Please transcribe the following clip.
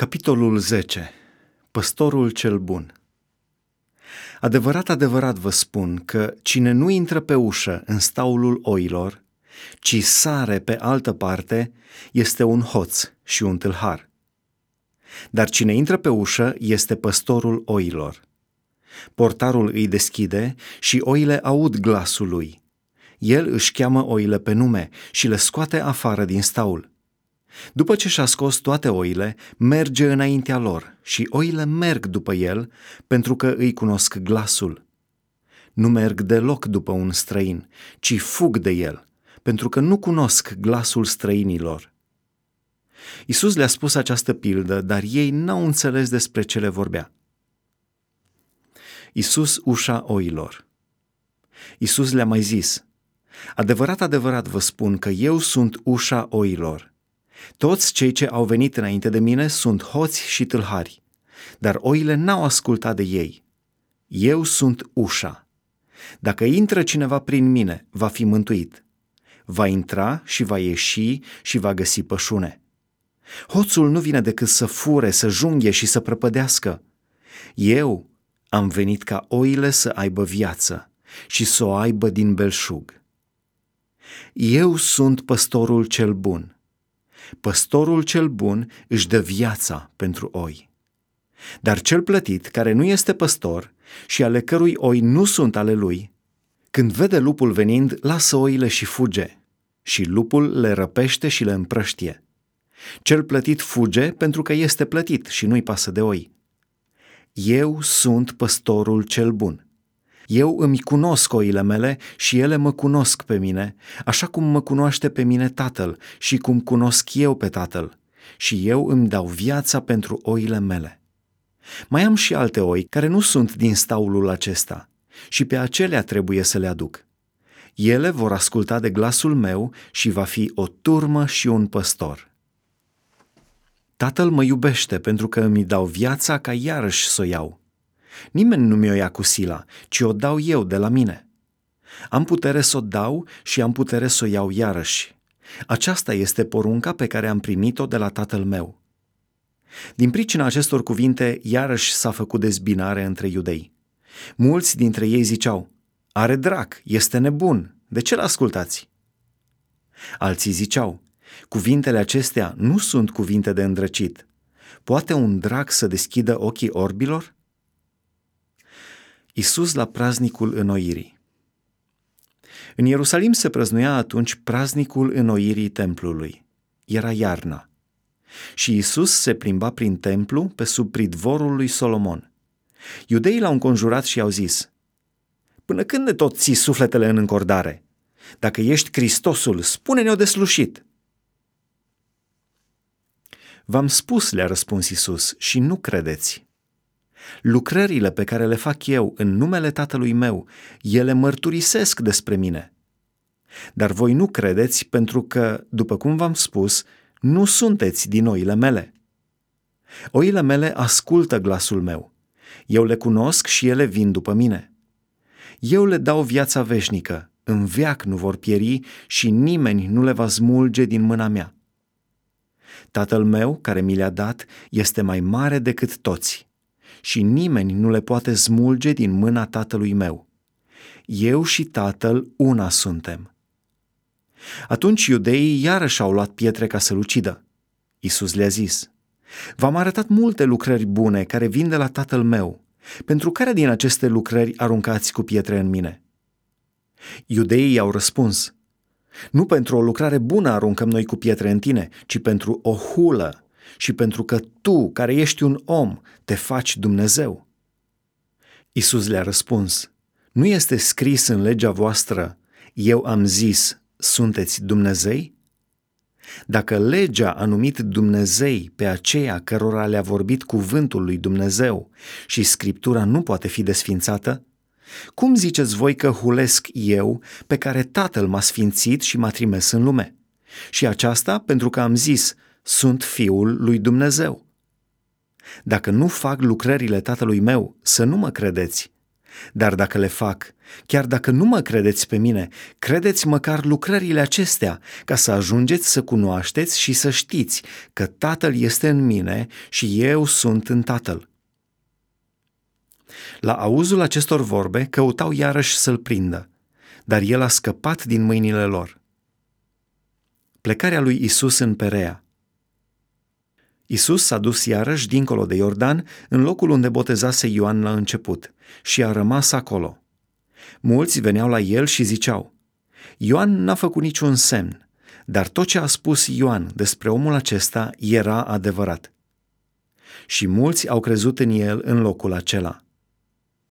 Capitolul 10. Păstorul cel bun. Adevărat, adevărat vă spun că cine nu intră pe ușă în staulul oilor, ci sare pe altă parte, este un hoț și un tâlhar. Dar cine intră pe ușă este păstorul oilor. Portarul îi deschide și oile aud glasul lui. El își cheamă oile pe nume și le scoate afară din staul după ce și-a scos toate oile, merge înaintea lor și oile merg după el pentru că îi cunosc glasul. Nu merg deloc după un străin, ci fug de el, pentru că nu cunosc glasul străinilor. Isus le-a spus această pildă, dar ei n-au înțeles despre ce le vorbea. Isus ușa oilor. Isus le-a mai zis, Adevărat, adevărat vă spun că eu sunt ușa oilor. Toți cei ce au venit înainte de mine sunt hoți și tâlhari, dar oile n-au ascultat de ei. Eu sunt ușa. Dacă intră cineva prin mine, va fi mântuit. Va intra și va ieși și va găsi pășune. Hoțul nu vine decât să fure, să junghe și să prăpădească. Eu am venit ca oile să aibă viață și să o aibă din belșug. Eu sunt păstorul cel bun Păstorul cel bun își dă viața pentru oi. Dar cel plătit, care nu este păstor și ale cărui oi nu sunt ale lui, când vede lupul venind, lasă oile și fuge, și lupul le răpește și le împrăștie. Cel plătit fuge pentru că este plătit și nu-i pasă de oi. Eu sunt păstorul cel bun. Eu îmi cunosc oile mele și ele mă cunosc pe mine, așa cum mă cunoaște pe mine Tatăl și cum cunosc eu pe Tatăl. Și eu îmi dau viața pentru oile mele. Mai am și alte oi care nu sunt din staulul acesta și pe acelea trebuie să le aduc. Ele vor asculta de glasul meu și va fi o turmă și un păstor. Tatăl mă iubește pentru că îmi dau viața ca iarăși să o iau. Nimeni nu mi-o ia cu sila, ci o dau eu de la mine. Am putere să o dau și am putere să o iau iarăși. Aceasta este porunca pe care am primit-o de la tatăl meu. Din pricina acestor cuvinte, iarăși s-a făcut dezbinare între iudei. Mulți dintre ei ziceau, are drac, este nebun, de ce l-ascultați? Alții ziceau, cuvintele acestea nu sunt cuvinte de îndrăcit. Poate un drac să deschidă ochii orbilor? Isus la praznicul înnoirii. În Ierusalim se prăznuia atunci praznicul înnoirii templului. Era iarna. Și Isus se plimba prin templu pe sub pridvorul lui Solomon. Iudeii l-au înconjurat și au zis, Până când ne tot ții sufletele în încordare? Dacă ești Hristosul, spune-ne-o deslușit. V-am spus, le-a răspuns Isus, și nu credeți. Lucrările pe care le fac eu în numele Tatălui meu, ele mărturisesc despre mine. Dar voi nu credeți pentru că, după cum v-am spus, nu sunteți din oile mele. Oile mele ascultă glasul meu. Eu le cunosc și ele vin după mine. Eu le dau viața veșnică, în veac nu vor pieri și nimeni nu le va smulge din mâna mea. Tatăl meu, care mi le-a dat, este mai mare decât toți și nimeni nu le poate smulge din mâna tatălui meu. Eu și tatăl una suntem. Atunci iudeii iarăși au luat pietre ca să-l ucidă. Isus le-a zis, V-am arătat multe lucrări bune care vin de la tatăl meu. Pentru care din aceste lucrări aruncați cu pietre în mine? Iudeii au răspuns, Nu pentru o lucrare bună aruncăm noi cu pietre în tine, ci pentru o hulă și pentru că tu, care ești un om, te faci Dumnezeu. Isus le-a răspuns, nu este scris în legea voastră, eu am zis, sunteți Dumnezei? Dacă legea a numit Dumnezei pe aceea cărora le-a vorbit cuvântul lui Dumnezeu și Scriptura nu poate fi desfințată, cum ziceți voi că hulesc eu pe care Tatăl m-a sfințit și m-a trimis în lume? Și aceasta pentru că am zis, sunt Fiul lui Dumnezeu. Dacă nu fac lucrările Tatălui meu, să nu mă credeți. Dar dacă le fac, chiar dacă nu mă credeți pe mine, credeți măcar lucrările acestea, ca să ajungeți să cunoașteți și să știți că Tatăl este în mine și eu sunt în Tatăl. La auzul acestor vorbe căutau iarăși să-l prindă, dar el a scăpat din mâinile lor. Plecarea lui Isus în Perea. Isus s-a dus iarăși dincolo de Iordan, în locul unde botezase Ioan la început, și a rămas acolo. Mulți veneau la el și ziceau, Ioan n-a făcut niciun semn, dar tot ce a spus Ioan despre omul acesta era adevărat. Și mulți au crezut în el în locul acela.